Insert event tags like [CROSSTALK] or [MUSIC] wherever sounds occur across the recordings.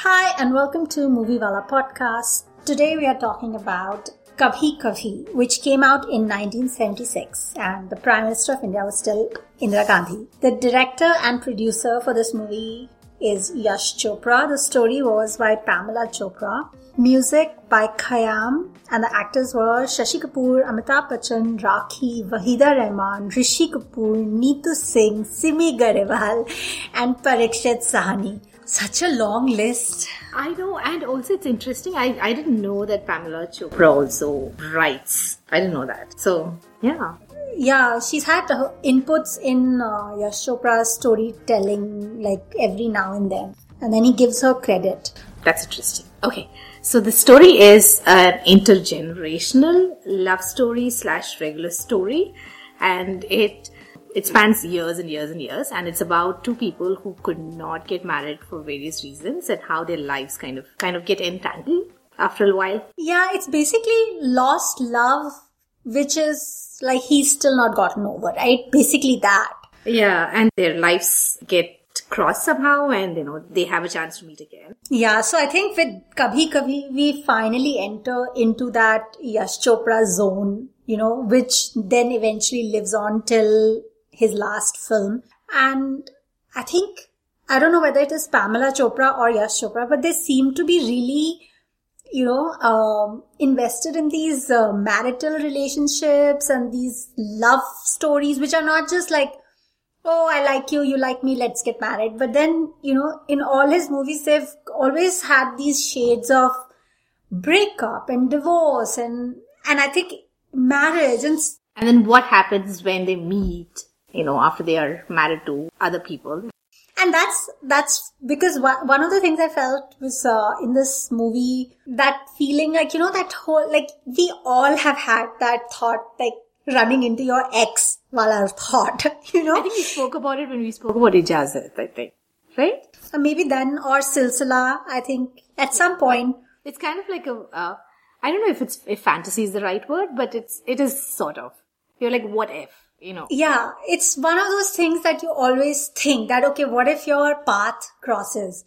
Hi, and welcome to Movie Wala podcast. Today we are talking about Kabhi Kabhi, which came out in 1976, and the Prime Minister of India was still Indira Gandhi. The director and producer for this movie is Yash Chopra. The story was by Pamela Chopra. Music by Khayyam, and the actors were Shashi Kapoor, Amitabh Bachchan, Rakhi, Waheeda Rehman, Rishi Kapoor, Neetu Singh, Simi Garewal, and Parikshit Sahani. Such a long list. I know, and also it's interesting. I, I didn't know that Pamela Chopra also writes. I didn't know that. So, yeah. Yeah, she's had her inputs in uh, Yash Chopra's storytelling like every now and then. And then he gives her credit. That's interesting. Okay, so the story is an intergenerational love story slash regular story, and it it spans years and years and years, and it's about two people who could not get married for various reasons, and how their lives kind of kind of get entangled after a while. Yeah, it's basically lost love, which is like he's still not gotten over, right? Basically that. Yeah, and their lives get crossed somehow, and you know they have a chance to meet again. Yeah, so I think with Kabhi Kabhi, we finally enter into that Yash Chopra zone, you know, which then eventually lives on till his last film. And I think, I don't know whether it is Pamela Chopra or Yash Chopra, but they seem to be really, you know, um, invested in these uh, marital relationships and these love stories, which are not just like, oh, I like you, you like me, let's get married. But then, you know, in all his movies, they've always had these shades of breakup and divorce and, and I think marriage and, And then what happens when they meet? You know, after they are married to other people. And that's, that's because one, one of the things I felt was, uh, in this movie, that feeling like, you know, that whole, like, we all have had that thought, like, running into your ex while I thought, [LAUGHS] you know? I think we spoke about it when we spoke about Ijazat, I think. Right? Uh, maybe then or silsila i think at some point It's kind of like a, uh, I don't know if it's, if fantasy is the right word, but it's, it is sort of. You're like, what if? You know? yeah it's one of those things that you always think that okay what if your path crosses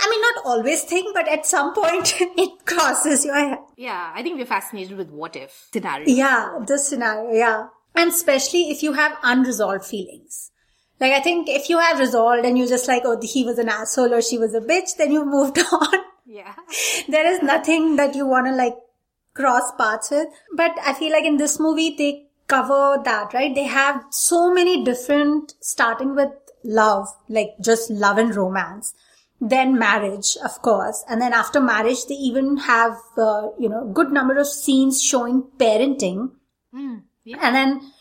i mean not always think but at some point [LAUGHS] it crosses your head Yeah, I think we're fascinated with what if scenario. yeah the scenario yeah and especially if you have unresolved feelings like i think if you have resolved and you're just like oh he was an asshole or she was a bitch then you've moved [LAUGHS] on Yeah. [LAUGHS] there is nothing that you want to like cross paths with. But I feel like in this movie, they cover that, right? They have so many different, starting with love, like just love and romance. Then marriage, of course. And then after marriage, they even have, uh, you know, good number of scenes showing parenting. yeah. And then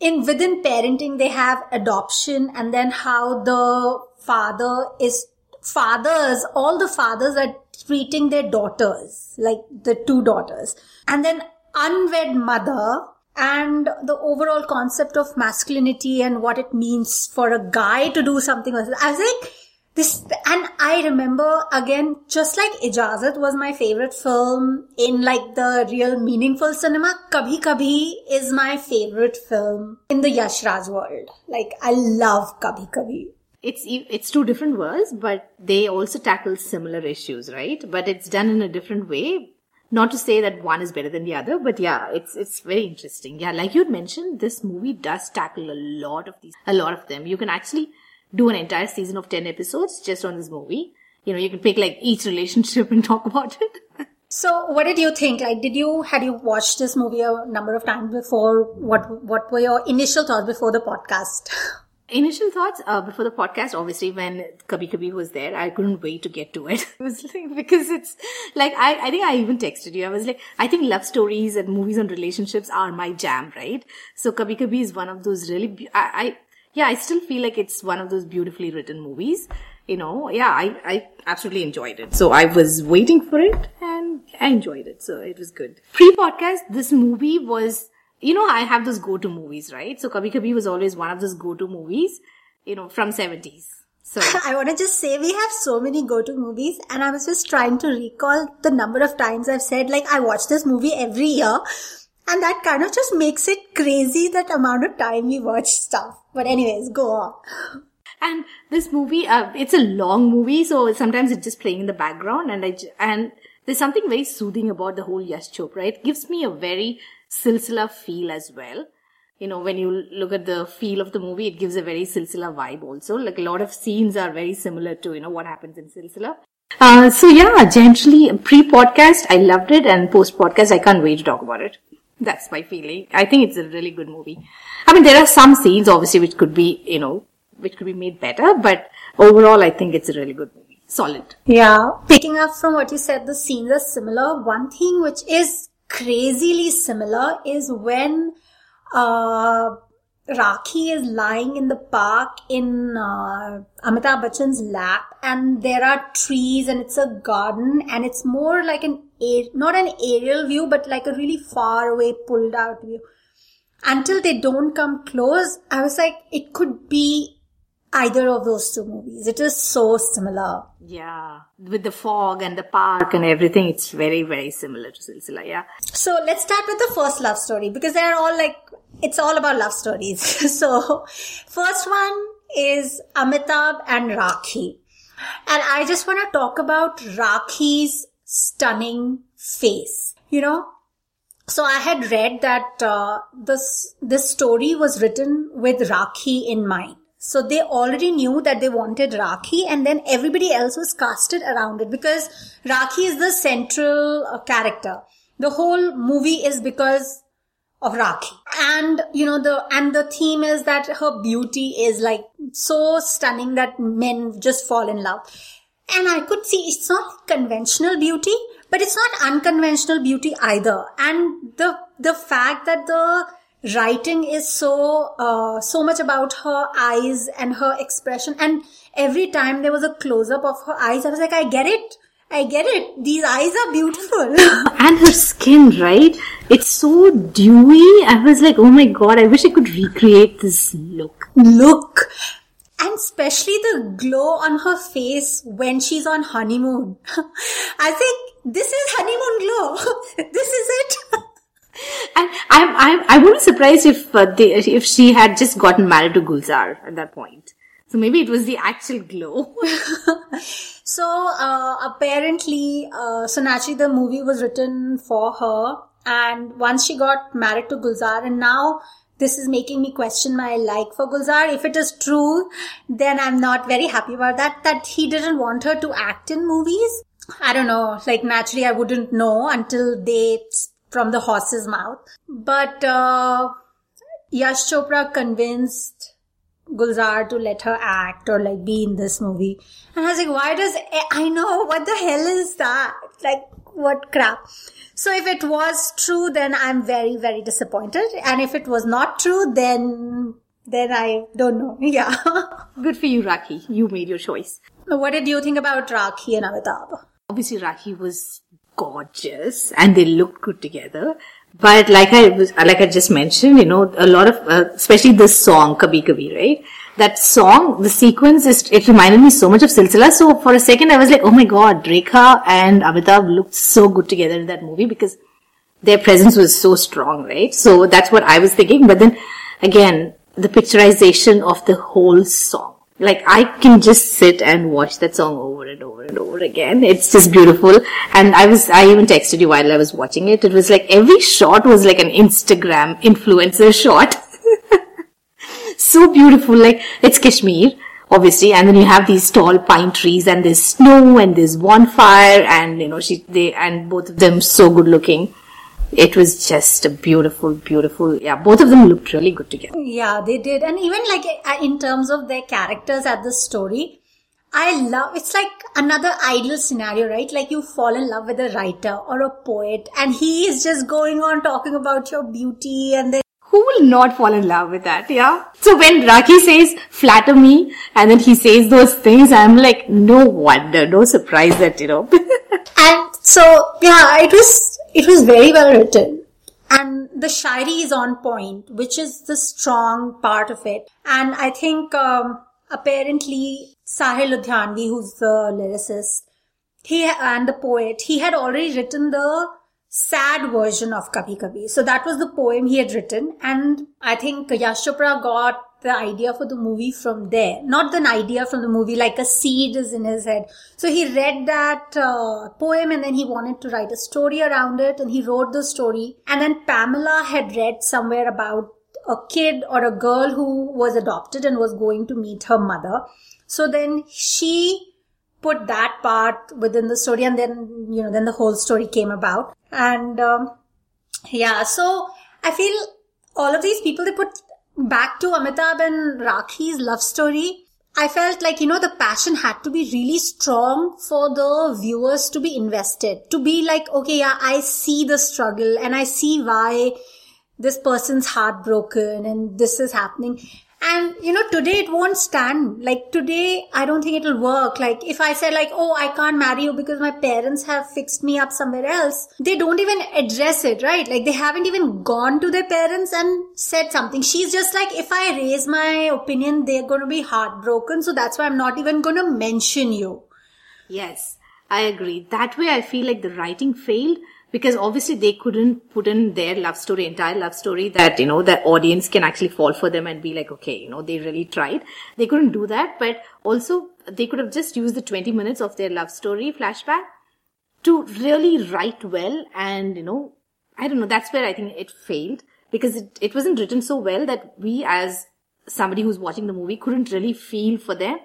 in within parenting, they have adoption and then how the father is fathers, all the fathers are treating their daughters, like the two daughters. And then unwed mother and the overall concept of masculinity and what it means for a guy to do something. I was like, this, and I remember again, just like Ijazat was my favorite film in like the real meaningful cinema, Kabhi Kabhi is my favorite film in the Yash Raj world. Like, I love Kabhi Kabhi. it's it's two different worlds, but they also tackle similar issues, right? But it's done in a different way. Not to say that one is better than the other, but yeah, it's it's very interesting. Yeah, like you mentioned, this movie does tackle a lot of these, a lot of them. You can actually do an entire season of ten episodes just on this movie. You know, you can pick like each relationship and [LAUGHS] talk about it. So, what did you think? Like, did you had you watched this movie a number of times before? What what were your initial thoughts before the podcast? [LAUGHS] Initial thoughts uh, before the podcast, obviously, when Kabhi Kabhi was there, I couldn't wait to get to it. [LAUGHS] it was like, because it's like, I, I think I even texted you. I was like, I think love stories and movies on relationships are my jam, right? So Kabhi Kabhi is one of those really, be- I, I, yeah, I still feel like it's one of those beautifully written movies. You know, yeah, I, I absolutely enjoyed it. So I was waiting for it and I enjoyed it. So it was good. Pre-podcast, this movie was you know, I have those go-to movies, right? So Kabhi Kabhi was always one of those go-to movies, you know, from 70s. So [LAUGHS] I want to just say we have so many go-to movies, and I was just trying to recall the number of times I've said like I watch this movie every year, and that kind of just makes it crazy that amount of time we watch stuff. But anyways, go on. And this movie, uh, it's a long movie, so sometimes it's just playing in the background, and I j- and there's something very soothing about the whole Yash Chopra. It gives me a very silsila feel as well. You know, when you look at the feel of the movie, it gives a very silsila vibe also. Like a lot of scenes are very similar to, you know, what happens in silsila. Uh, so yeah, generally pre-podcast, I loved it and post-podcast, I can't wait to talk about it. That's my feeling. I think it's a really good movie. I mean, there are some scenes obviously which could be, you know, which could be made better, but overall I think it's a really good movie. Solid. Yeah. Picking up from what you said, the scenes are similar. One thing which is crazily similar is when uh, Rakhi is lying in the park in uh, Amitabh Bachchan's lap, and there are trees, and it's a garden, and it's more like an not an aerial view, but like a really far away, pulled out view. Until they don't come close, I was like, it could be either of those two movies. It is so similar. Yeah. With the fog and the park and everything, it's very, very similar to Silsila. Yeah. So let's start with the first love story because they're all like, it's all about love stories. [LAUGHS] so first one is Amitabh and Rakhi. And I just want to talk about Rakhi's stunning face. You know, so I had read that uh, this this story was written with Rakhi in mind. So they already knew that they wanted Rakhi, and then everybody else was casted around it because Rakhi is the central uh, character. The whole movie is because of Rakhi. And, you know, the, and the theme is that her beauty is like so stunning that men just fall in love. And I could see it's not conventional beauty, but it's not unconventional beauty either. And the, the fact that the writing is so, uh, so much about her eyes and her expression. And every time there was a close up of her eyes, I was like, I get it. I get it. These eyes are beautiful. [LAUGHS] and her skin, right? It's so dewy. I was like, oh my god, I wish I could recreate this look. Look. And especially the glow on her face when she's on honeymoon. [LAUGHS] I think this is honeymoon glow. [LAUGHS] this is it. And I'm, I'm, I wouldn't surprised if uh, they, if she had just gotten married to Gulzar at that point. So maybe it was the actual glow. [LAUGHS] so uh, apparently, uh, so naturally the movie was written for her, and once she got married to Gulzar, and now this is making me question my like for Gulzar. If it is true, then I'm not very happy about that. That he didn't want her to act in movies. I don't know. Like naturally, I wouldn't know until they from the horse's mouth. But uh, Yash Chopra convinced Gulzar to let her act or like be in this movie. And I was like, why does, I know, what the hell is that? Like, what crap? So if it was true, then I'm very, very disappointed. And if it was not true, then, then I don't know. [LAUGHS] Yeah. Good for you, Rakhi. You made your choice. What did you think about Rakhi and Amitabh? Obviously, Rakhi was gorgeous and they looked good together. But like I was, like I just mentioned, you know, a lot of, uh, especially this song, Kabhi Kabhi, right? That song, the sequence is, it reminded me so much of Silsila. So for a second I was like, oh my god, Rekha and Amitabh looked so good together in that movie because their presence was so strong, right? So that's what I was thinking. But then again, the picturization of the whole song. Like I can just sit and watch that song over and over and over again. It's just beautiful. And I was, I even texted you while I was watching it. It was like every shot was like an Instagram influencer shot. [LAUGHS] so beautiful. Like it's Kashmir, obviously. And then you have these tall pine trees and there's snow and there's bonfire and you know, she, they, and both of them so good looking it was just a beautiful, beautiful. Yeah, both of them looked really good together. Yeah, they did. And even like uh, in terms of their characters at the story, I love, it's like another ideal scenario, right? Like you fall in love with a writer or a poet and he is just going on talking about your beauty and then who will not fall in love with that? Yeah. So when Rakhi says flatter me and then he says those things, I'm like, no wonder, no surprise that, you know. [LAUGHS] and so, yeah, it was, it was very well written. And the shairi is on point, which is the strong part of it. And I think, um, apparently Sahir Ludhianvi, who's the lyricist, he and the poet, he had already written the sad version of Kabhi Kabhi. So that was the poem he had written. And I think Yash Chopra got the idea for the movie from there. Not the idea from the movie, like a seed is in his head. So he read that uh, poem and then he wanted to write a story around it and he wrote the story. And then Pamela had read somewhere about a kid or a girl who was adopted and was going to meet her mother. So then she put that part within the story and then, you know, then the whole story came about. And, um, yeah, so I feel all of these people, they put back to Amitabh and Rakhi's love story, I felt like, you know, the passion had to be really strong for the viewers to be invested, to be like, okay, yeah, I see the struggle and I see why this person's heartbroken and this is happening. And you know, today it won't stand. Like today, I don't think it'll work. Like if I say like, oh, I can't marry you because my parents have fixed me up somewhere else, they don't even address it, right? Like they haven't even gone to their parents and said something. She's just like, if I raise my opinion, they're going to be heartbroken. So that's why I'm not even going to mention you. Yes, I agree. That way I feel like the writing failed because obviously they couldn't put in their love story, entire love story that, you know, the audience can actually fall for them and be like, okay, you know, they really tried. They couldn't do that, but also they could have just used the 20 minutes of their love story flashback to really write well and, you know, I don't know, that's where I think it failed because it, it wasn't written so well that we as somebody who's watching the movie couldn't really feel for them.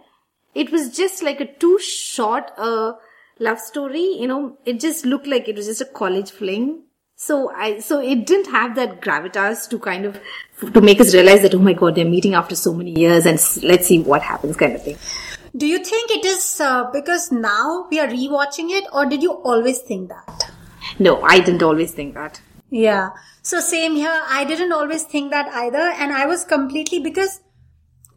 It was just like a too short, uh, love story, you know, it just looked like it was just a college fling. So I, so it didn't have that gravitas to kind of, to make us realize that, oh my god, they're meeting after so many years and let's see what happens kind of thing. Do you think it is uh, because now we are rewatching it or did you always think that? No, I didn't always think that. Yeah. So same here. I didn't always think that either. And I was completely because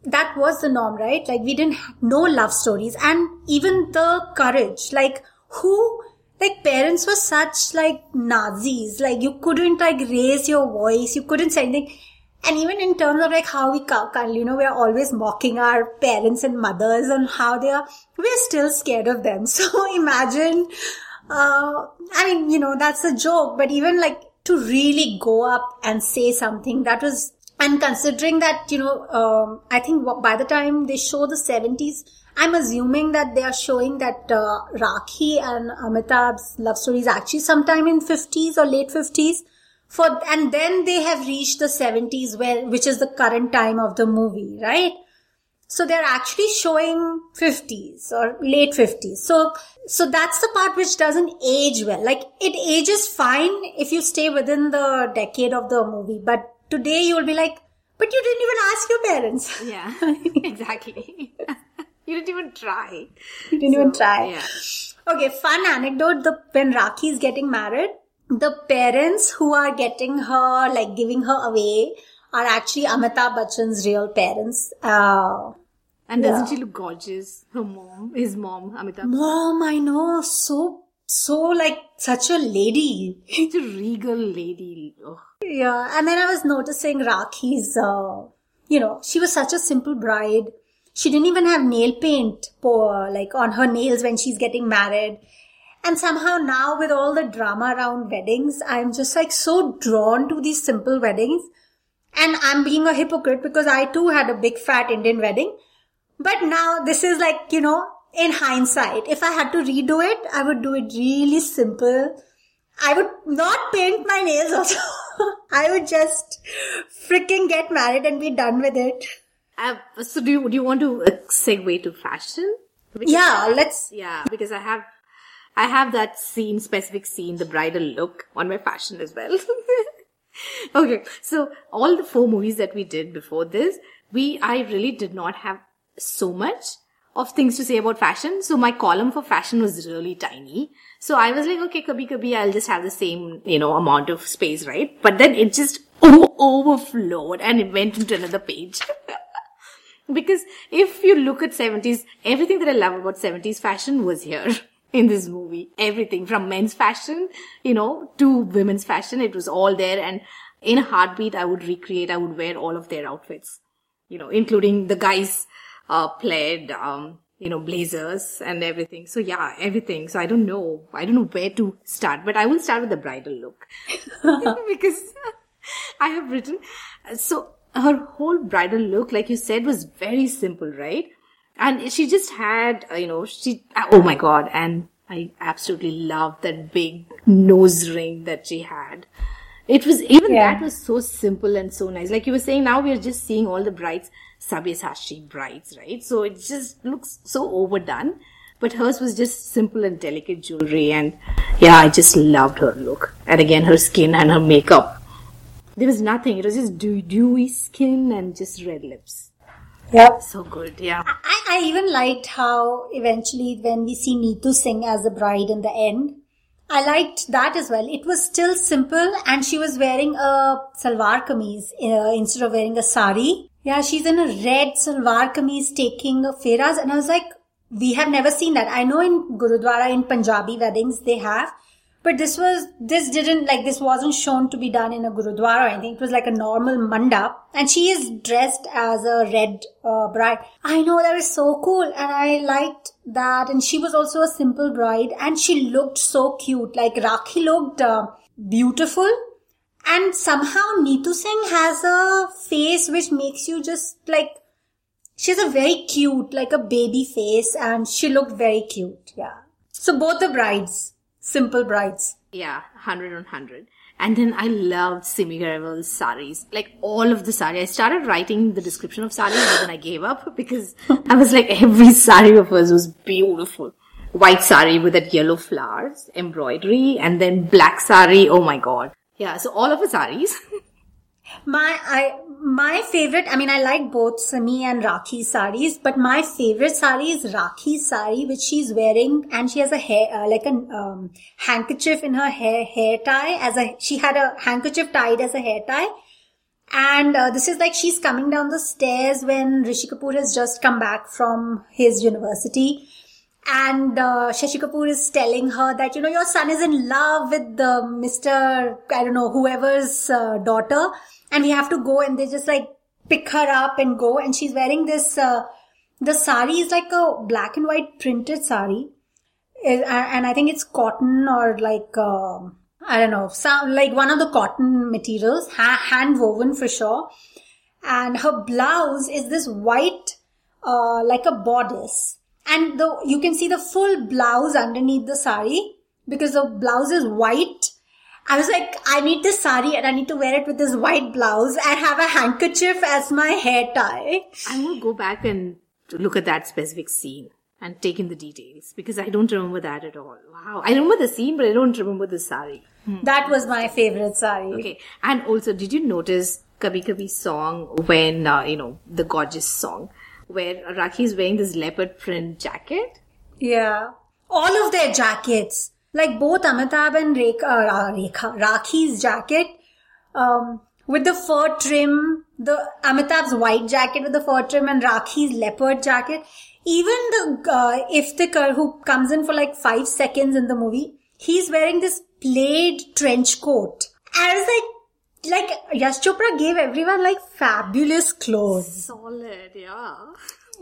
that was the norm, right? Like we didn't know love stories and even the courage, like who, like parents were such like Nazis, like you couldn't like raise your voice, you couldn't say anything. And even in terms of like how we, you know, we are always mocking our parents and mothers and how they are, we are still scared of them. [LAUGHS] So imagine, uh, I mean, you know, that's a joke, but even like to really go up and say something that was and considering that, you know, um, I think by the time they show the 70s, I'm assuming that they are showing that uh, Rakhi and Amitabh's love story is actually sometime in 50s or late 50s. For and then they have reached the 70s, where which is the current time of the movie, right? So they're actually showing 50s or late 50s. So so that's the part which doesn't age well. Like it ages fine if you stay within the decade of the movie, but today you will be like, but you didn't even ask your parents. Yeah, [LAUGHS] exactly. [LAUGHS] you didn't even try. You didn't so, even try. Yeah. Okay, fun anecdote. The when Rakhi is getting married, the parents who are getting her, like giving her away, are actually Amitabh Bachchan's real parents. Uh, and doesn't yeah. she look gorgeous? Her mom, his mom, Amitabh. Mom, I know, so so like such a lady. She's a regal lady. Oh. Yeah, and then I was noticing Rakhi's, uh, you know, she was such a simple bride. She didn't even have nail paint pour, like on her nails when she's getting married. And somehow now with all the drama around weddings, I'm just like so drawn to these simple weddings. And I'm being a hypocrite because I too had a big fat Indian wedding. But now this is like, you know, in hindsight, if I had to redo it, I would do it really simple. I would not paint my nails also. [LAUGHS] I would just freaking get married and be done with it. Uh, so do you, do you want to uh, segue to fashion? Because yeah, let's. Yeah, because I have, I have that scene, specific scene, the bridal look on my fashion as well. [LAUGHS] okay, so all the four movies that we did before this, we, I really did not have so much of things to say about fashion. So my column for fashion was really tiny. So I was like, okay, kabhi kabhi, I'll just have the same, you know, amount of space, right? But then it just overflowed and it went into another page. [LAUGHS] because if you look at 70s, everything that I love about 70s fashion was here [LAUGHS] in this movie. Everything from men's fashion, you know, to women's fashion. It was all there. And in a heartbeat, I would recreate, I would wear all of their outfits, you know, including the guys uh, played, um, you know, blazers and everything. So yeah, everything. So I don't know. I don't know where to start, but I will start with the bridal look [LAUGHS] [LAUGHS] because [LAUGHS] I have written. So her whole bridal look, like you said, was very simple, right? And she just had, uh, you know, she, oh my God. And I absolutely loved that big nose ring that she had. It was, even Yeah. that was so simple and so nice. Like you were saying, now we are just seeing all the brides, Sabyasachi brides, right? So it just looks so overdone. But hers was just simple and delicate jewelry. And yeah, I just loved her look. And again, her skin and her makeup. There was nothing. It was just dew- dewy skin and just red lips. Yep. So good. Yeah. I, I even liked how eventually when we see Neetu Singh as the bride in the end, I liked that as well. It was still simple and she was wearing a salwar kameez uh, instead of wearing a sari. Yeah, she's in a red salwar kameez taking feras and I was like, we have never seen that. I know in Gurudwara, in Punjabi weddings, they have, but this was, this didn't, like, this wasn't shown to be done in a Gurudwara or anything. It was like a normal mandap. And she is dressed as a red uh, bride. I know that was so cool. And I liked that. And she was also a simple bride. And she looked so cute. Like, Rakhi looked uh, beautiful. And somehow Neetu Singh has a face which makes you just like, she's a very cute, like a baby face. And she looked very cute. Yeah. So both the brides simple brides. Yeah, 100 on 100. And then I loved Simi Garewal's saris. Like all of the sari. I started writing the description of saris, but then I gave up because [LAUGHS] I was like, every sari of hers was beautiful. White sari with that yellow flowers, embroidery, and then black sari. Oh my god. Yeah, so all of her saris. [LAUGHS] My I my favorite. I mean, I like both Simi and Rakhi saris, but my favorite sari is Rakhi's sari, which she's wearing, and she has a hair uh, like a um, handkerchief in her hair hair tie. As a she had a handkerchief tied as a hair tie, and uh, this is like she's coming down the stairs when Rishi Kapoor has just come back from his university. And uh, Shashi Kapoor is telling her that, you know, your son is in love with the Mr. I don't know, whoever's uh, daughter. And we have to go and they just like pick her up and go. And she's wearing this, uh, the sari is like a black and white printed sari. And I think it's cotton or like, um I don't know, some, like one of the cotton materials, ha- hand woven for sure. And her blouse is this white, uh, like a bodice. And the, you can see the full blouse underneath the sari because the blouse is white. I was like, I need this sari and I need to wear it with this white blouse and have a handkerchief as my hair tie. I'm going to go back and look at that specific scene and take in the details because I don't remember that at all. Wow. I remember the scene, but I don't remember the sari. That was my favorite sari. Okay. And also, did you notice Kabhi Kabhi song when, uh, you know, the gorgeous song where Rakhi is wearing this leopard print jacket? Yeah. All of their jackets. Like both Amitabh and Rekha, uh, Rekha Rakhi's jacket, um, with the fur trim, the Amitabh's white jacket with the fur trim and Rakhi's leopard jacket. Even the, uh, Iftikhar who comes in for like five seconds in the movie, he's wearing this plaid trench coat. I was like, like Yash Chopra gave everyone like fabulous clothes. Solid, yeah.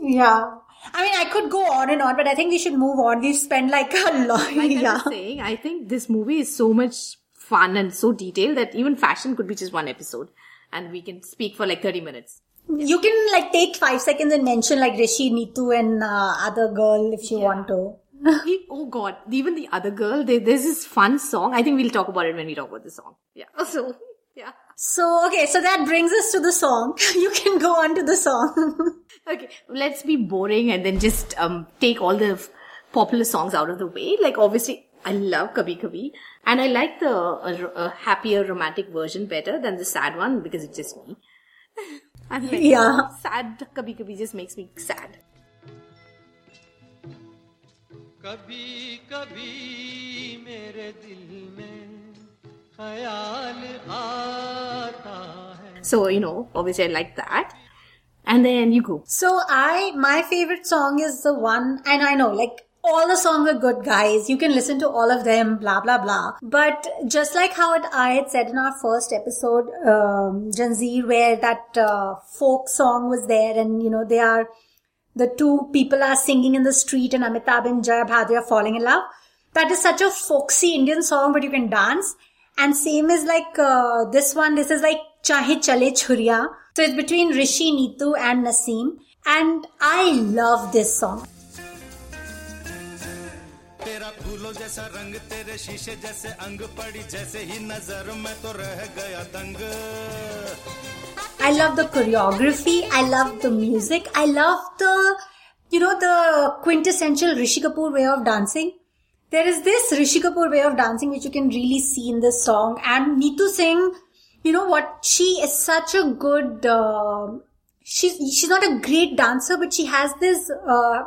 Yeah. I mean, I could go on and on, but I think we should move on. We've spent like a [LAUGHS] lot. Like I yeah. was saying, I think this movie is so much fun and so detailed that even fashion could be just one episode and we can speak for like 30 minutes. You can like take five seconds and mention like Rishi, Neetu and uh, other girl if you want to. Oh god, even the other girl, there, there's this fun song. I think we'll talk about it when we talk about the song. Yeah. [LAUGHS] So, yeah. So, okay, so that brings us to the song. [LAUGHS] you can go on to the song. [LAUGHS] Okay, let's be boring and then just um take all the f- popular songs out of the way. Like obviously, I love Kabhi Kabhi, and I like the uh, uh, happier romantic version better than the sad one because it's just me. [LAUGHS] I'm like, Yeah. sad Kabhi Kabhi just makes me sad. कभी कभी मेरे दिल में ख्याल आता है so you know, obviously, I like that. And then you go. so I, my favorite song is the one, and I know like all the songs are good guys. You can listen to all of them, blah, blah, blah. But just like how it, I had said in our first episode, um, Janzir, where that uh, folk song was there and, you know, they are the two people are singing in the street and Amitabh and Jaya Bhaduri are falling in love. That is such a folksy Indian song, but you can dance. And same is like uh, this one. This is like Chahe Chale Churiya. So it's between Rishi, Neetu and Naseem. And I love this song. तेरा फूलों जैसा रंग तेरे शीशे जैसे अंग पड़ी जैसे ही नजर में तो रह गया दंग I love the choreography. I love the music. I love the, you know, the quintessential Rishi Kapoor way of dancing. There is this Rishi Kapoor way of dancing which you can really see in this song. And Neetu Singh, you know what? She is such a good. Uh, she's she's not a great dancer, but she has this uh,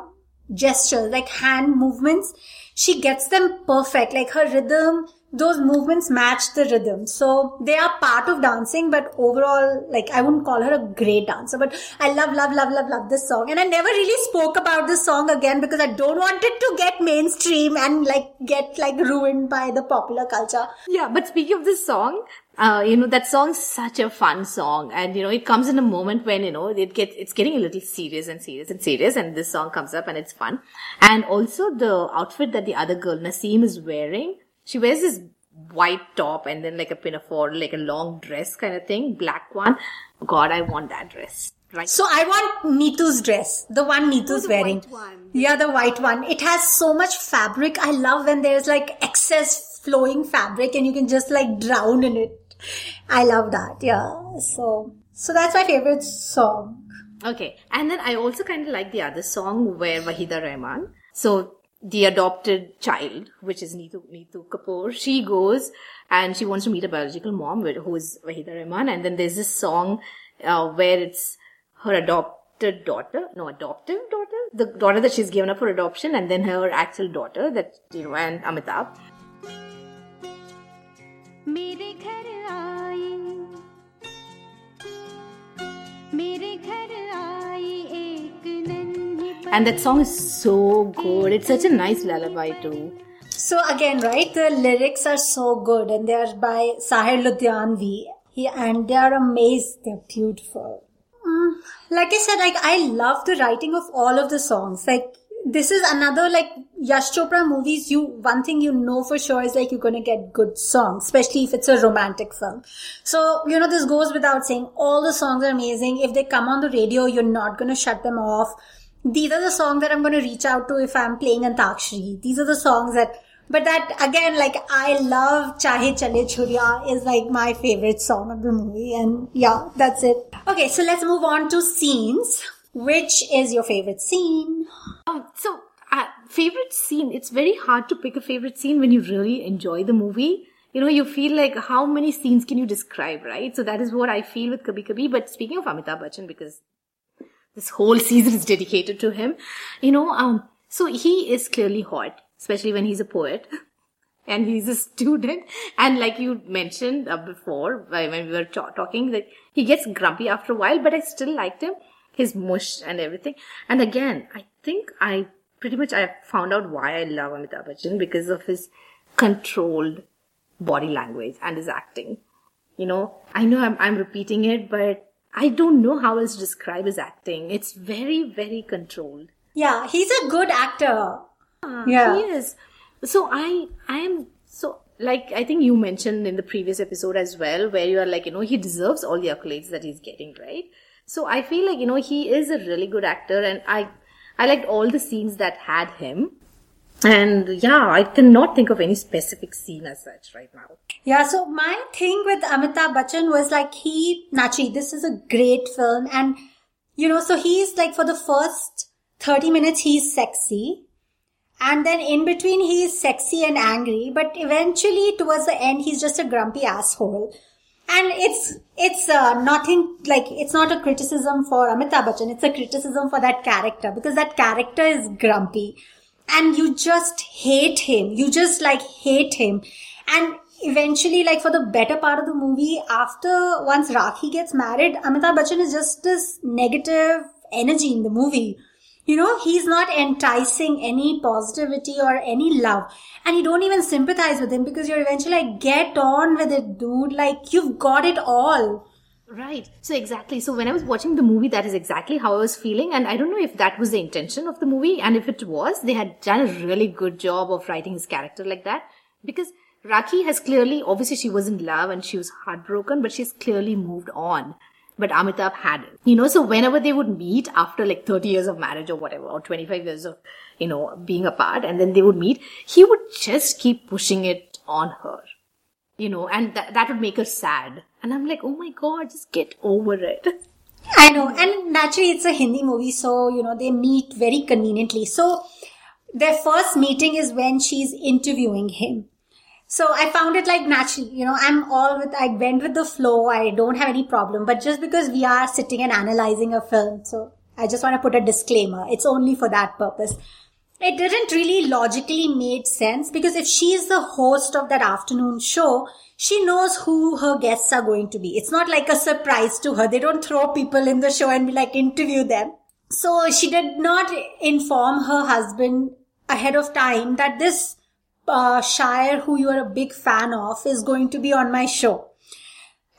gestures like hand movements. She gets them perfect. Like her rhythm, those movements match the rhythm. So they are part of dancing, but overall, like I wouldn't call her a great dancer, but I love, love, love, love, love this song. And I never really spoke about this song again because I don't want it to get mainstream and like get like ruined by the popular culture. Yeah, but speaking of this song, uh, you know, that song's such a fun song. And, you know, it comes in a moment when, you know, it gets, it's getting a little serious and serious and serious. And this song comes up and it's fun. And also the outfit that the other girl, Naseem, is wearing, she wears this white top and then like a pinafore, like a long dress kind of thing, black one. God, I want that dress. Right. So I want Neetu's dress, the one Neetu's oh, the wearing. white one. Yeah, the white one. It has so much fabric. I love when there's like excess flowing fabric and you can just like drown in it. I love that. Yeah. So, so that's my favorite song. Okay. And then I also kind of like the other song where Waheeda Rehman. So the adopted child, which is Neetu, Neetu Kapoor, she goes and she wants to meet a biological mom, who is Waheeda Rehman. And then there's this song uh, where it's her adopted daughter, no, adoptive daughter, the daughter that she's given up for adoption, and then her actual daughter that, you know, and Amitabh. मेरे घर आई and that song is so good. It's such a nice lullaby too. So again, right, the lyrics are so good and they are by Sahir Ludhianvi. He, and they are amazing. They're beautiful. Mm, like I said, like I love the writing of all of the songs. Like this is another like Yash Chopra movies. You one thing you know for sure is like you're gonna get good songs, especially if it's a romantic film. So you know this goes without saying. All the songs are amazing. If they come on the radio, you're not gonna shut them off. These are the songs that I'm gonna reach out to if I'm playing Antakshari. These are the songs that. But that again, like I love Chahe Chale Churiya is like my favorite song of the movie, and yeah, that's it. Okay, so let's move on to scenes. Which is your favorite scene? Um, so, uh, favorite scene, it's very hard to pick a favorite scene when you really enjoy the movie. You know, you feel like how many scenes can you describe, right? So that is what I feel with Kabhi Kabhi. But speaking of Amitabh Bachchan, because this whole season is dedicated to him, you know, um, so he is clearly hot, especially when he's a poet. [LAUGHS] And he's a student, and like you mentioned uh, before, when we were ta- talking, that he gets grumpy after a while, but I still liked him, his mush and everything. And again, I think I pretty much I found out why I love Amitabh Bachchan because of his controlled body language and his acting. You know, I know I'm, I'm repeating it, but I don't know how else to describe his acting. It's very, very controlled. Yeah, he's a good actor. Ah, yeah. He is. So I, I am so like I think you mentioned in the previous episode as well, where you are like, you know, he deserves all the accolades that he's getting, right? So I feel like you know he is a really good actor, and I, I liked all the scenes that had him. And yeah, I cannot think of any specific scene as such right now. Yeah, so my thing with Amitabh Bachchan was like he, Nachi, this is a great film and you know, so he's like for the first 30 minutes he's sexy and then in between he's sexy and angry, but eventually towards the end he's just a grumpy asshole. And it's, it's uh, nothing like, it's not a criticism for Amitabh Bachchan, it's a criticism for that character because that character is grumpy and you just hate him. You just like hate him. And eventually, like for the better part of the movie, after once Rakhi gets married, Amitabh Bachchan is just this negative energy in the movie. You know, he's not enticing any positivity or any love. And you don't even sympathize with him because you're eventually like, get on with it, dude. Like, you've got it all. Right. So exactly. So when I was watching the movie, that is exactly how I was feeling. And I don't know if that was the intention of the movie. And if it was, they had done a really good job of writing his character like that. Because Rakhi has clearly, obviously she was in love and she was heartbroken, but she's clearly moved on. But Amitabh hadn't. You know, so whenever they would meet after like 30 years of marriage or whatever, or 25 years of, you know, being apart, and then they would meet, he would just keep pushing it on her you know, and that that would make her sad. And I'm like, oh my god, just get over it. [LAUGHS] I know, and naturally it's a Hindi movie, so you know they meet very conveniently. So their first meeting is when she's interviewing him. So I found it like naturally, you know, I'm all with, I went with the flow. I don't have any problem. But just because we are sitting and analyzing a film, so I just want to put a disclaimer. It's only for that purpose. It didn't really logically made sense because if she is the host of that afternoon show, she knows who her guests are going to be. It's not like a surprise to her. They don't throw people in the show and be like, interview them. So she did not inform her husband ahead of time that this uh, Shire, who you are a big fan of, is going to be on my show.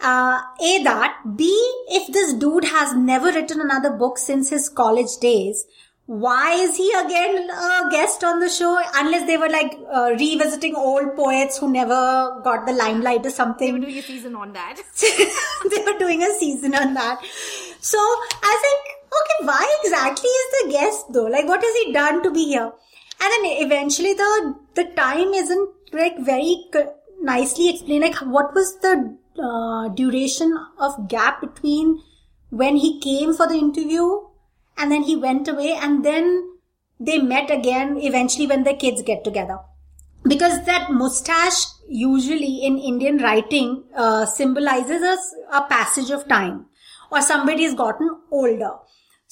Uh, A, that. B, if this dude has never written another book since his college days, why is he again a guest on the show? Unless they were like uh, revisiting old poets who never got the limelight or something. they were Doing a season on that. [LAUGHS] they were doing a season on that. So I think, okay, why exactly is the guest though? Like, what has he done to be here? And then eventually the the time isn't like very nicely explained. Like, what was the uh, duration of gap between when he came for the interview and then he went away and then they met again eventually when the kids get together because that mustache usually in indian writing uh, symbolizes a, a passage of time or somebody has gotten older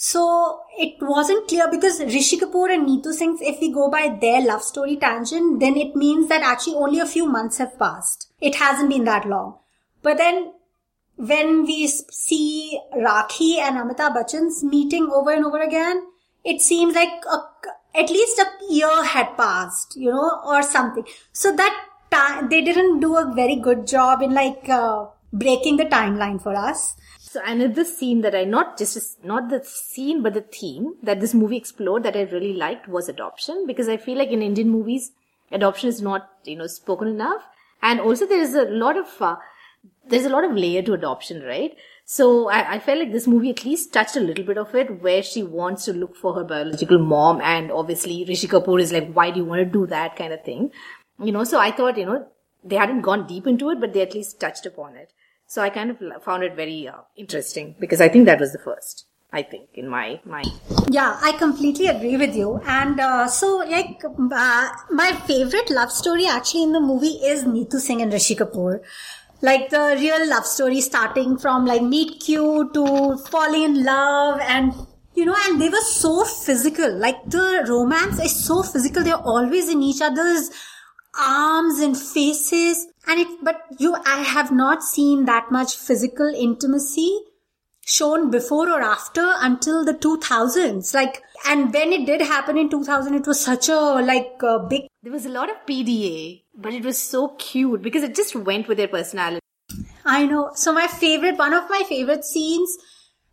so it wasn't clear because Rishi Kapoor and Neetu Singh, if we go by their love story tangent, then it means that actually only a few months have passed. It hasn't been that long. But then when we see Rakhi and Amitabh Bachchan's meeting over and over again, it seems like a, at least a year had passed, you know, or something. So that time, they didn't do a very good job in like uh, breaking the timeline for us. So another scene that I not just not the scene but the theme that this movie explored that I really liked was adoption because I feel like in Indian movies adoption is not you know spoken enough. And also there is a lot of uh, there's a lot of layer to adoption right? So I, I felt like this movie at least touched a little bit of it where she wants to look for her biological mom and obviously Rishi Kapoor is like why do you want to do that? kind of thing. You know so I thought you know they hadn't gone deep into it but they at least touched upon it so I kind of found it very uh, interesting because I think that was the first. I think in my mind. Yeah, I completely agree with you. And uh, so, like, uh, my favorite love story actually in the movie is Neetu Singh and Rishi Kapoor. Like the real love story starting from like meet cute to falling in love and you know, and they were so physical. Like the romance is so physical. They're always in each other's arms and faces and it but you i have not seen that much physical intimacy shown before or after until the 2000s like and when it did happen in 2000 it was such a like a big There was a lot of PDA, but it was so cute because it just went with their personality. i know so my favorite one of my favorite scenes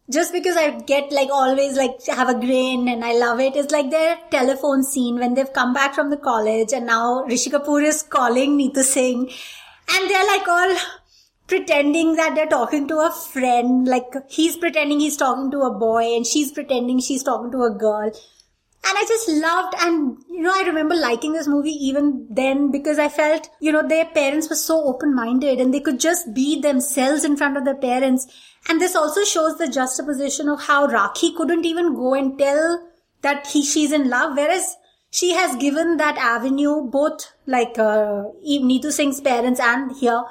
just because I get like always like have a grin and I love it. it is like their telephone scene when they've come back from the college and now Rishi Kapoor is calling Neetu Singh and they're like all pretending that they're talking to a friend. Like he's pretending he's talking to a boy and she's pretending she's talking to a girl. And I just loved and you know, I remember liking this movie even then because I felt, you know, their parents were so open-minded and they could just be themselves in front of their parents. And this also shows the juxtaposition of how Rakhi couldn't even go and tell that he, she's in love, whereas she has given that avenue, both like, uh, Neetu Singh's parents and here,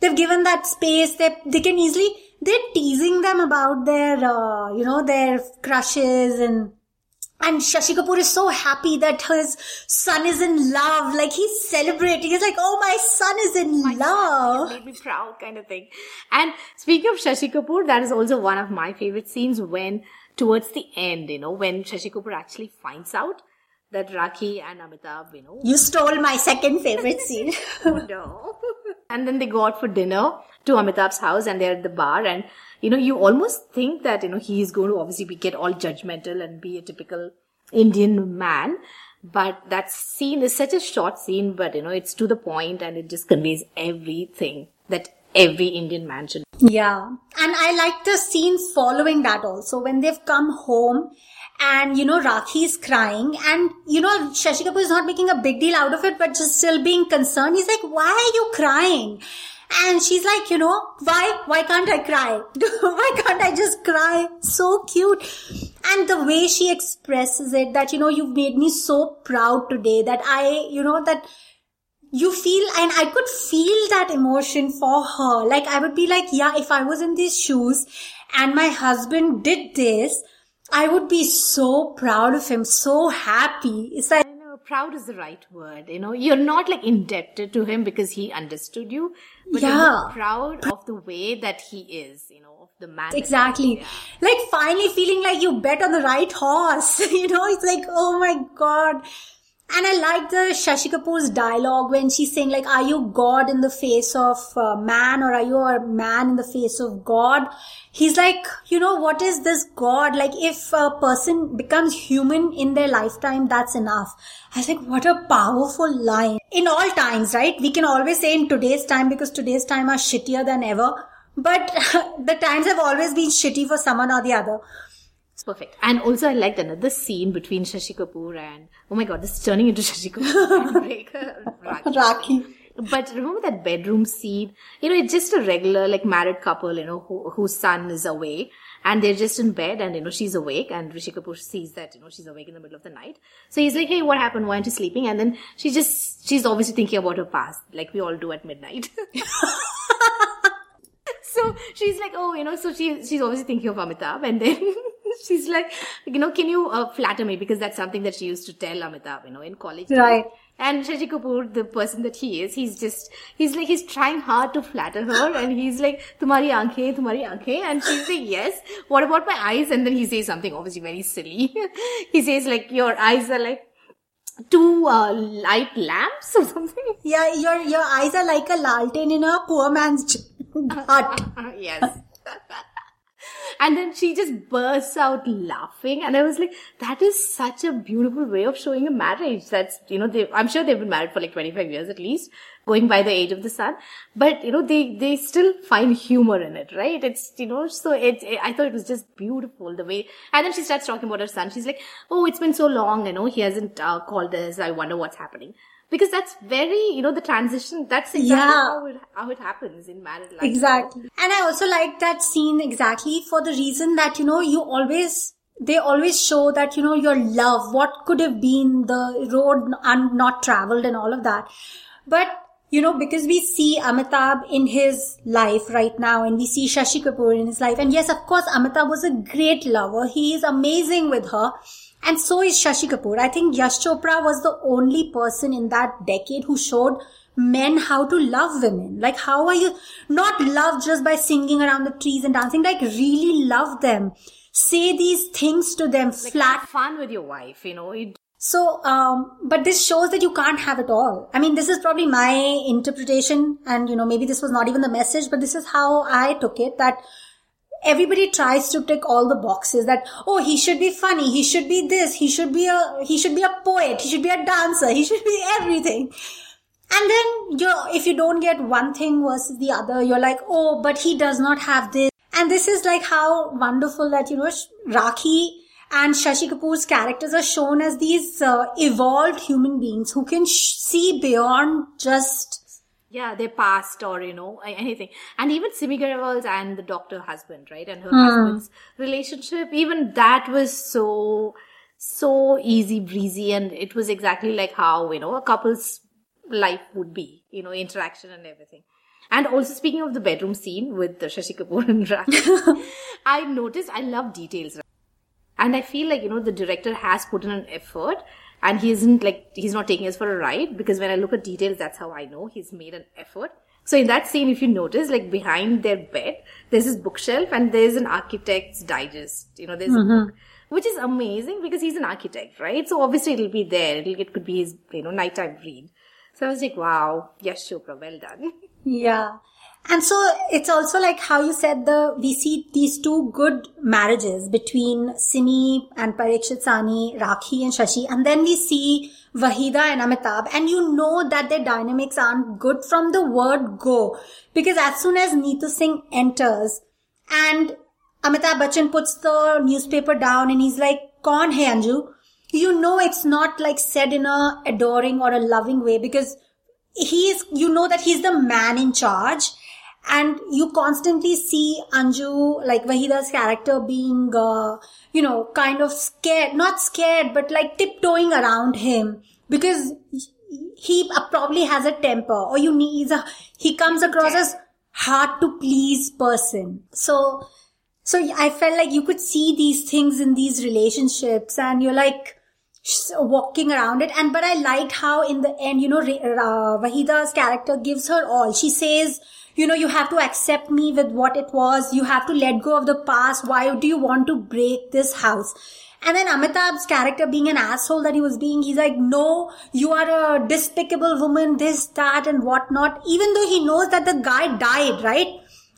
they've given that space, they, they can easily, they're teasing them about their, uh, you know, their crushes and and Shashi Kapoor is so happy that his son is in love. Like he's celebrating. He's like, oh, my son is in love. made me proud kind of thing. And speaking of Shashi Kapoor, that is also one of my favorite scenes when towards the end, you know, when Shashi Kapoor actually finds out that Rakhi and Amitabh, you know, You stole my second favorite [LAUGHS] scene. oh no. [LAUGHS] And then they go out for dinner to Amitabh's house and they're at the bar and, you know, you almost think that, you know, he's going to obviously be, get all judgmental and be a typical Indian man. But that scene is such a short scene, but you know, it's to the point and it just conveys everything that every Indian man should. Yeah. And I like the scene following that also when they've come home and, you know, Rakhi is crying and, you know, Shashi Kapoor is not making a big deal out of it, but just still being concerned. He's like, why are you crying? And she's like, you know, why, why can't I cry? [LAUGHS] why can't I just cry? So cute. And the way she expresses it that, you know, you've made me so proud today that I, you know, that you feel, and I could feel that emotion for her. Like I would be like, yeah, if I was in these shoes and my husband did this, I would be so proud of him, so happy. It's like, proud is the right word. You know, you're not like indebted to him because he understood you, but Yeah. proud of the way that he is, you know, of the man. that he is. Exactly. Yeah. Like finally feeling like you bet on the right horse. [LAUGHS] you know, it's like, oh my God. And I like the Shashi Kapoor's dialogue when she's saying like, are you God in the face of uh, man or are you a man in the face of God? He's like, you know, what is this God? Like if a person becomes human in their lifetime, that's enough. I was like, what a powerful line. In all times, right? We can always say in today's time because today's time are shittier than ever. But [LAUGHS] the times have always been shitty for someone or the other. Perfect. And also, I liked another scene between Shashi Kapoor and oh my god, this is turning into [LAUGHS] Shashi Kapoor. and. [LAUGHS] Rakhi. But remember that bedroom scene? You know, it's just a regular like married couple, you know, who, whose son is away and they're just in bed and, you know, she's awake and Rishi Kapoor sees that, you know, she's awake in the middle of the night. So he's like, hey, what happened? Why aren't you sleeping? And then she just, she's obviously thinking about her past, like we all do at midnight. [LAUGHS] so she's like, oh, you know, so she, she's obviously thinking of Amitabh and then [LAUGHS] she's like, you know, can you uh, flatter me? Because that's something that she used to tell Amitabh, you know, in college. Right. And Shashi Kapoor, the person that he is, he's just, he's like, he's trying hard to flatter her and he's like, Tumari aankhein, tumari aankhein. And she's like, yes, what about my eyes? And then he says something obviously very silly. [LAUGHS] he says like, your eyes are like two uh, light lamps or something. [LAUGHS] Yeah, your your eyes are like a lalten in a poor man's hut. yes. And then she just bursts out laughing. And i was like that is such a beautiful way of showing a marriage. That's you know they i'm sure they've been married for like 25 years at least going by the age of the son but you know they they still find humor in it right? It's you know so it, it i thought it was just beautiful the way and then she starts talking about her son. She's like oh it's been so long you know he hasn't uh, called us. I wonder what's happening because that's very you know the transition that's exactly Yeah. how it how it happens in married life Exactly. And I also like that scene exactly for the reason that, you know, you always, they always show that, you know, your love, what could have been the road un- not traveled and all of that. But, you know, because we see Amitabh in his life right now and we see Shashi Kapoor in his life. And yes, of course, Amitabh was a great lover. He is amazing with her. And so is Shashi Kapoor. I think Yash Chopra was the only person in that decade who showed men how to love women. Like, how are you not love just by singing around the trees and dancing? Like, really love them. Say these things to them like flat. have fun with your wife you know you So, um, but this shows that you can't have it all. I mean, this is probably my interpretation and, you know, maybe this was not even the message, but this is how I took it that everybody tries to tick all the boxes that, oh, he should be funny. He should be this. He should be a, he should be a poet. He should be a dancer. He should be everything. And then you're, if you don't get one thing versus the other, you're like, oh, but he does not have this. And this is like how wonderful that, you know, Rakhi and Shashi Kapoor's characters are shown as these uh, evolved human beings who can sh- see beyond just yeah, their past or, you know, anything. And even Simi Garewal's and the doctor husband, right? And her hmm. husband's relationship, even that was so, so easy breezy. And it was exactly like how, you know, a couple's life would be, you know, interaction and everything. And also speaking of the bedroom scene with the Shashi Kapoor and Rakhi, [LAUGHS] I noticed I love details. And I feel like, you know, the director has put in an effort and he isn't like, he's not taking us for a ride because when I look at details, that's how I know he's made an effort. So in that scene, if you notice, like behind their bed, there's this bookshelf and there's an architect's digest. You know, there's a mm-hmm. book, which is amazing because he's an architect, right? So obviously it'll be there. It'll, it could be his, you know, nighttime read. So I was like, wow, Yash Chopra, well done. [LAUGHS] Yeah. And so it's also like how you said the, we see these two good marriages between Simi and Parikshit Sahni, Rakhi and Shashi. And then we see Waheeda and Amitabh. And you know that their dynamics aren't good from the word go. Because as soon as Neetu Singh enters and Amitabh Bachchan puts the newspaper down and he's like, Kaun hai Anju? You know it's not like said in a adoring or a loving way because he is, you know that he's the man in charge and you constantly see Anju, like Waheeda's character being, uh, you know, kind of scared, not scared, but like tiptoeing around him. Because he probably has a temper. Or you need, a, he comes across as hard to please person. So, so I felt like you could see these things in these relationships and you're like, walking around it. And but i liked how in the end you know uh, waheeda's character gives her all. She says you know you have to accept me with what it was. You have to let go of the past. Why do you want to break this house? And then Amitabh's character being an asshole that he was being, he's like, no, you are a despicable woman, this, that, and whatnot. Even though he knows that the guy died, right?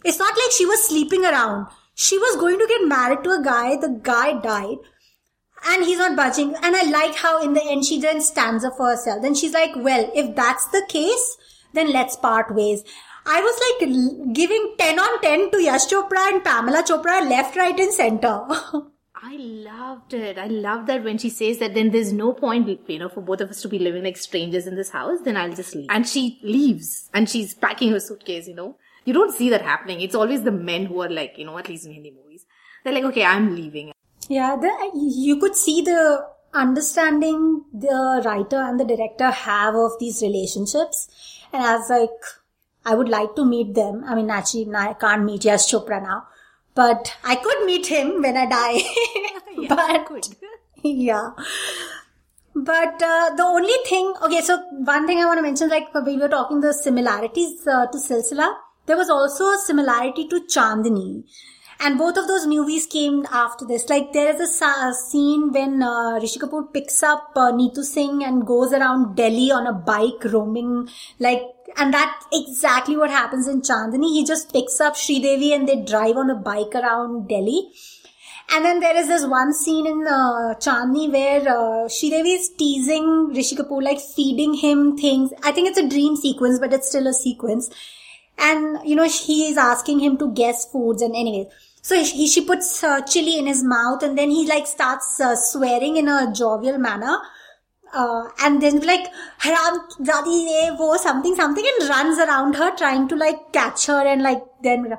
It's not like she was sleeping around. She was going to get married to a guy, the guy died and he's not budging. And I like how in the end she then stands up for herself. Then she's like, well, if that's the case, then let's part ways. I was like giving 10 on 10 to Yash Chopra and Pamela Chopra left, right and center. [LAUGHS] I loved it. I love that when she says that then there's no point, you know, for both of us to be living like strangers in this house, then I'll just leave. And she leaves and she's packing her suitcase, you know. You don't see that happening. It's always the men who are like, you know, at least in Hindi movies. They're like, okay, I'm leaving. Yeah, the, you could see the understanding the writer and the director have of these relationships. And I was like, I would like to meet them. I mean, actually, I can't meet Yash Chopra now, but I could meet him when I die. [LAUGHS] Yeah, but [LAUGHS] yeah. But uh, the only thing, okay, so one thing I want to mention, like we were talking the similarities uh, to Silsila, there was also a similarity to Chandni. And both of those movies came after this. Like there is a scene when uh, Rishi Kapoor picks up uh, Neetu Singh and goes around Delhi on a bike roaming like and that's exactly what happens in Chandni. He just picks up Sridevi and they drive on a bike around Delhi. And then there is this one scene in uh, Chandni where uh, Sridevi is teasing Rishi Kapoor, like feeding him things. I think it's a dream sequence, but it's still a sequence. And, you know, he is asking him to guess foods and anyways. So he, she puts uh, chili in his mouth and then he like starts uh, swearing in a jovial manner. Uh, and then like haram dadi ye wo something something and runs around her trying to like catch her and like then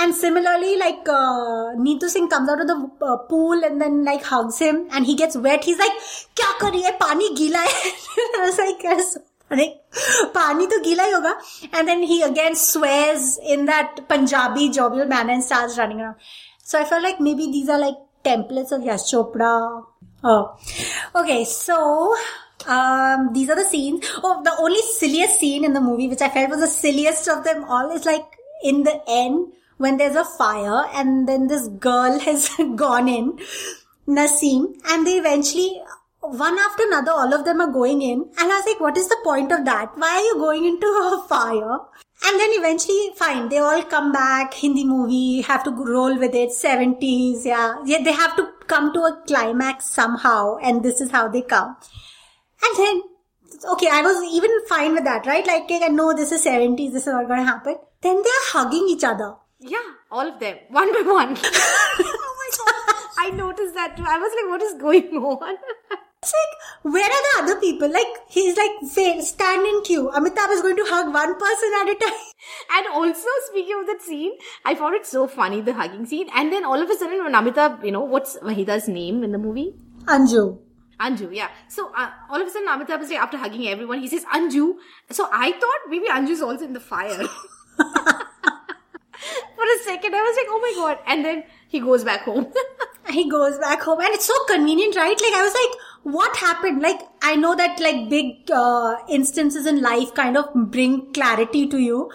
and similarly like uh, Neetu Singh comes out of the uh, pool and then like hugs him and he gets wet. He's like kya kar pani gila hai. [LAUGHS] I was like yes like pani to gila hi hoga. And then he again swears in that Punjabi jovial manner and starts running around. So I felt like maybe these are like templates of Yash Chopra. Oh. Okay so um, these are the scenes. Oh, the only silliest scene in the movie, which I felt was the silliest of them all, is like in the end when there's a fire and then this girl [LAUGHS] has gone in, Naseem, and they eventually, one after another, all of them are going in. And I was like, what is the point of that? Why are you going into a [LAUGHS] fire? And then eventually, fine, they all come back, Hindi movie, have to roll with it, 70s, yeah. Yeah, they have to come to a climax somehow, and this is how they come. And then, okay, I was even fine with that, right? Like, I know this is 70s, this is not gonna happen. Then they're hugging each other. Yeah, all of them, [LAUGHS] one by one. [LAUGHS] oh my god, I noticed that too. I was like, what is going on? It's like, where are the other people? Like, he's like, say, stand in queue. Amitabh is going to hug one person at a time. [LAUGHS] and also, speaking of that scene, I found it so funny, the hugging scene. And then all of a sudden, when Amitabh, you know, what's Waheeda's name in the movie? Anju. Anju, yeah. So uh, all of a sudden, Amitabh is like, after hugging everyone, he says Anju. So I thought maybe Anju's also in the fire. [LAUGHS] [LAUGHS] For a second, I was like, oh my god. And then he goes back home. He goes back home and it's so convenient, right? Like, I was like, what happened? Like, I know that like big uh, instances in life kind of bring clarity to you,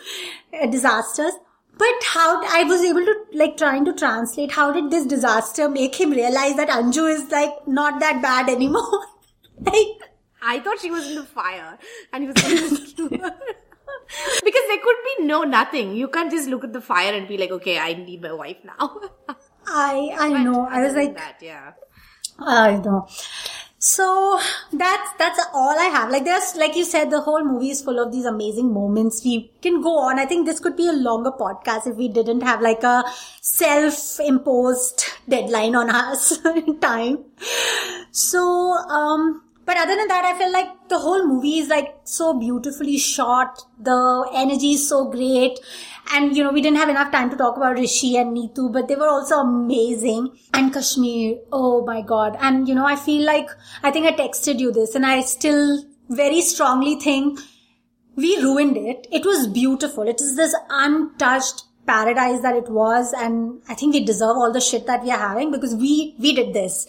uh, disasters. But how I was able to like trying to translate how did this disaster make him realize that Anju is like not that bad anymore? [LAUGHS] like I thought she was in the fire and he was going [LAUGHS] to because there could be no nothing. You can't just look at the fire and be like, okay, I need my wife now. [LAUGHS] I I know. I was like, that, yeah. I know. So that's that's all I have. Like there's like you said, the whole movie is full of these amazing moments. We can go on. I think this could be a longer podcast if we didn't have like a self-imposed deadline on us [LAUGHS] in time. So um but other than that, I feel like the whole movie is like so beautifully shot. The energy is so great. And, you know, we didn't have enough time to talk about Rishi and Neetu, but they were also amazing. And Kashmir, oh my God. And, you know, I feel like, I think I texted you this and I still very strongly think we ruined it. It was beautiful. It is this untouched paradise that it was. And I think we deserve all the shit that we are having because we, we did this.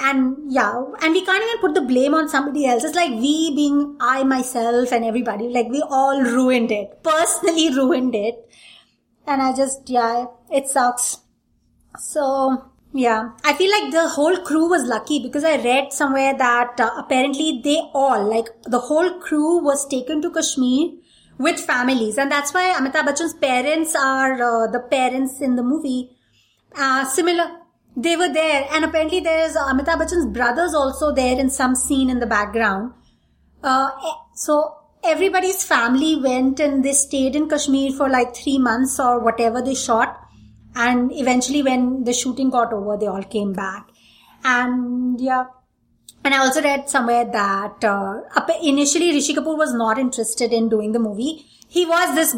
And yeah, and we can't even put the blame on somebody else. It's like we being I, myself and everybody, like we all ruined it, personally [LAUGHS] ruined it. And I just, yeah, it sucks. So, yeah, I feel like the whole crew was lucky because I read somewhere that uh, apparently they all, like the whole crew was taken to Kashmir with families. And that's why Amitabh Bachchan's parents are uh, the parents in the movie. Uh, similar, they were there. And apparently there's Amitabh Bachchan's brothers also there in some scene in the background. Uh, eh, so everybody's family went and they stayed in Kashmir for like three months or whatever they shot. And eventually when the shooting got over, they all came back. And yeah. And I also read somewhere that uh, initially Rishi Kapoor was not interested in doing the movie. He was this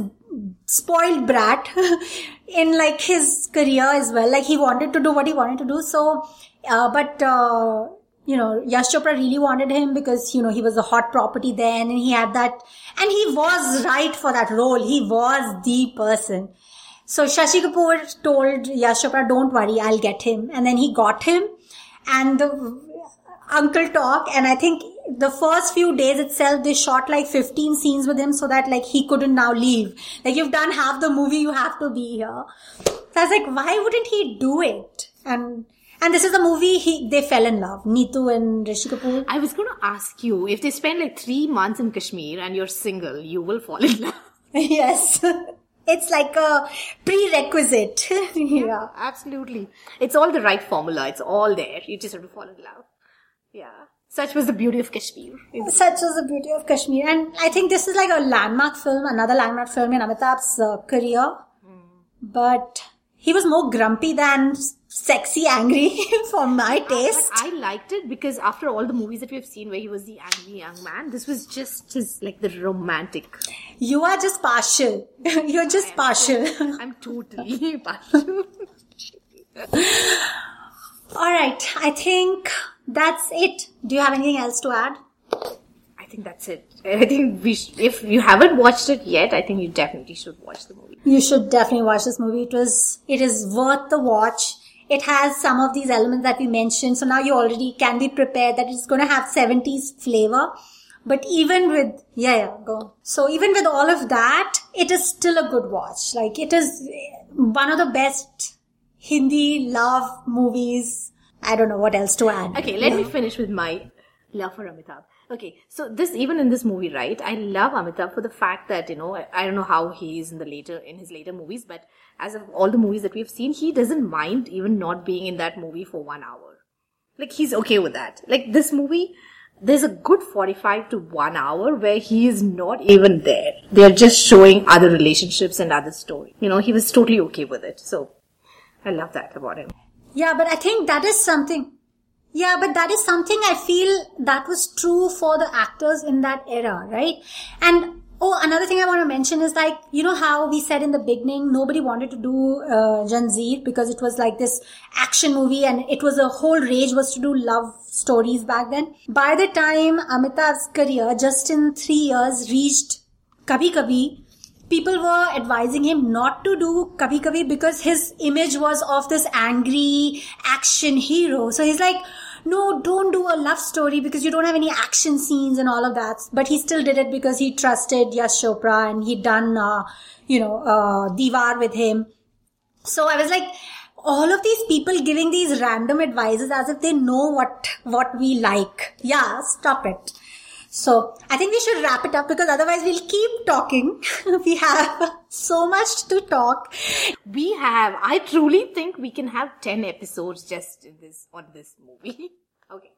spoiled brat [LAUGHS] in like his career as well. Like he wanted to do what he wanted to do. So, uh, but, uh, you know, Yash Chopra really wanted him because, you know, he was a hot property then and he had that, and he was right for that role. He was the person. So Shashi Kapoor told Yash Chopra, don't worry, I'll get him. And then he got him and the uncle talk. And I think the first few days itself, they shot like 15 scenes with him so that like he couldn't now leave. Like you've done half the movie, you have to be here. So I was like, why wouldn't he do it? And, and this is the movie he, they fell in love. Neetu and Rishi Kapoor. I was going to ask you if they spend like three months in Kashmir and you're single, you will fall in love. [LAUGHS] [LAUGHS] yes. It's like a prerequisite. [LAUGHS] yeah. Absolutely. It's all the right formula. It's all there. You just have to fall in love. Yeah. Such was the beauty of Kashmir. Such was the beauty of Kashmir. And I think this is like a landmark film, another landmark film in Amitabh's uh, career. But he was more grumpy than sexy angry [LAUGHS] for my But taste. I liked it because after all the movies that we have seen where he was the angry young man, this was just his, like the romantic. You are just partial. [LAUGHS] You're just partial. [LAUGHS] I'm totally partial. All right. I think that's it. Do you have anything else to add? I think that's it. I think we sh- if you haven't watched it yet, I think you definitely should watch the movie. You should definitely watch this movie. It was, it is worth the watch. It has some of these elements that we mentioned. So now you already can be prepared that it's going to have 70s flavor. But even with, yeah, yeah, go. So even with all of that, it is still a good watch. Like it is one of the best Hindi love movies. I don't know what else to add. Okay, let me finish with my love for Amitabh. Okay, so this even in this movie, right? I love Amitabh for the fact that you know I, I don't know how he is in the later in his later movies, but as of all the movies that we've seen, he doesn't mind even not being in that movie for one hour. Like he's okay with that. Like this movie, there's a good forty-five to one hour where he is not even there. They're just showing other relationships and other story. You know, he was totally okay with it. So I love that about him. Yeah, but I think that is something. Yeah, but that is something I feel that was true for the actors in that era, right? And oh, another thing I want to mention is like, you know how we said in the beginning, nobody wanted to do uh, Zanjeer because it was like this action movie and it was a whole rage was to do love stories back then. By the time Amitabh's career, just in three years, reached Kabhi Kabhi, people were advising him not to do Kabhi Kabhi because his image was of this angry action hero. So he's like, no, don't do a love story because you don't have any action scenes and all of that. But he still did it because he trusted Yash Chopra and he'd done, uh, you know, uh, Deewar with him. So I was like, all of these people giving these random advices as if they know what, what we like. Yeah, stop it. So I think we should wrap it up because otherwise we'll keep talking. [LAUGHS] we have [LAUGHS] so much to talk. We have. I truly think we can have ten episodes just in this on this movie. [LAUGHS] Okay.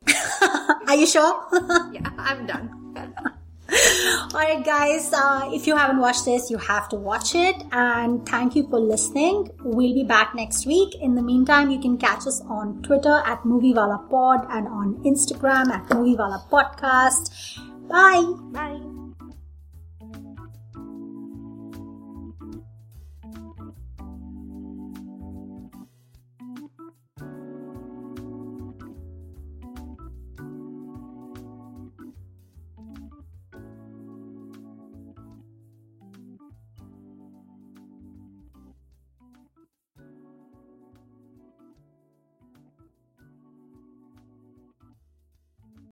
Are you sure? Yeah, I'm done. [LAUGHS] Alright guys, uh, if you haven't watched this, you have to watch it and thank you for listening. We'll be back next week. In the meantime, you can catch us on Twitter at Moviewala Pod and on Instagram at Moviewala Podcast. Bye! Bye.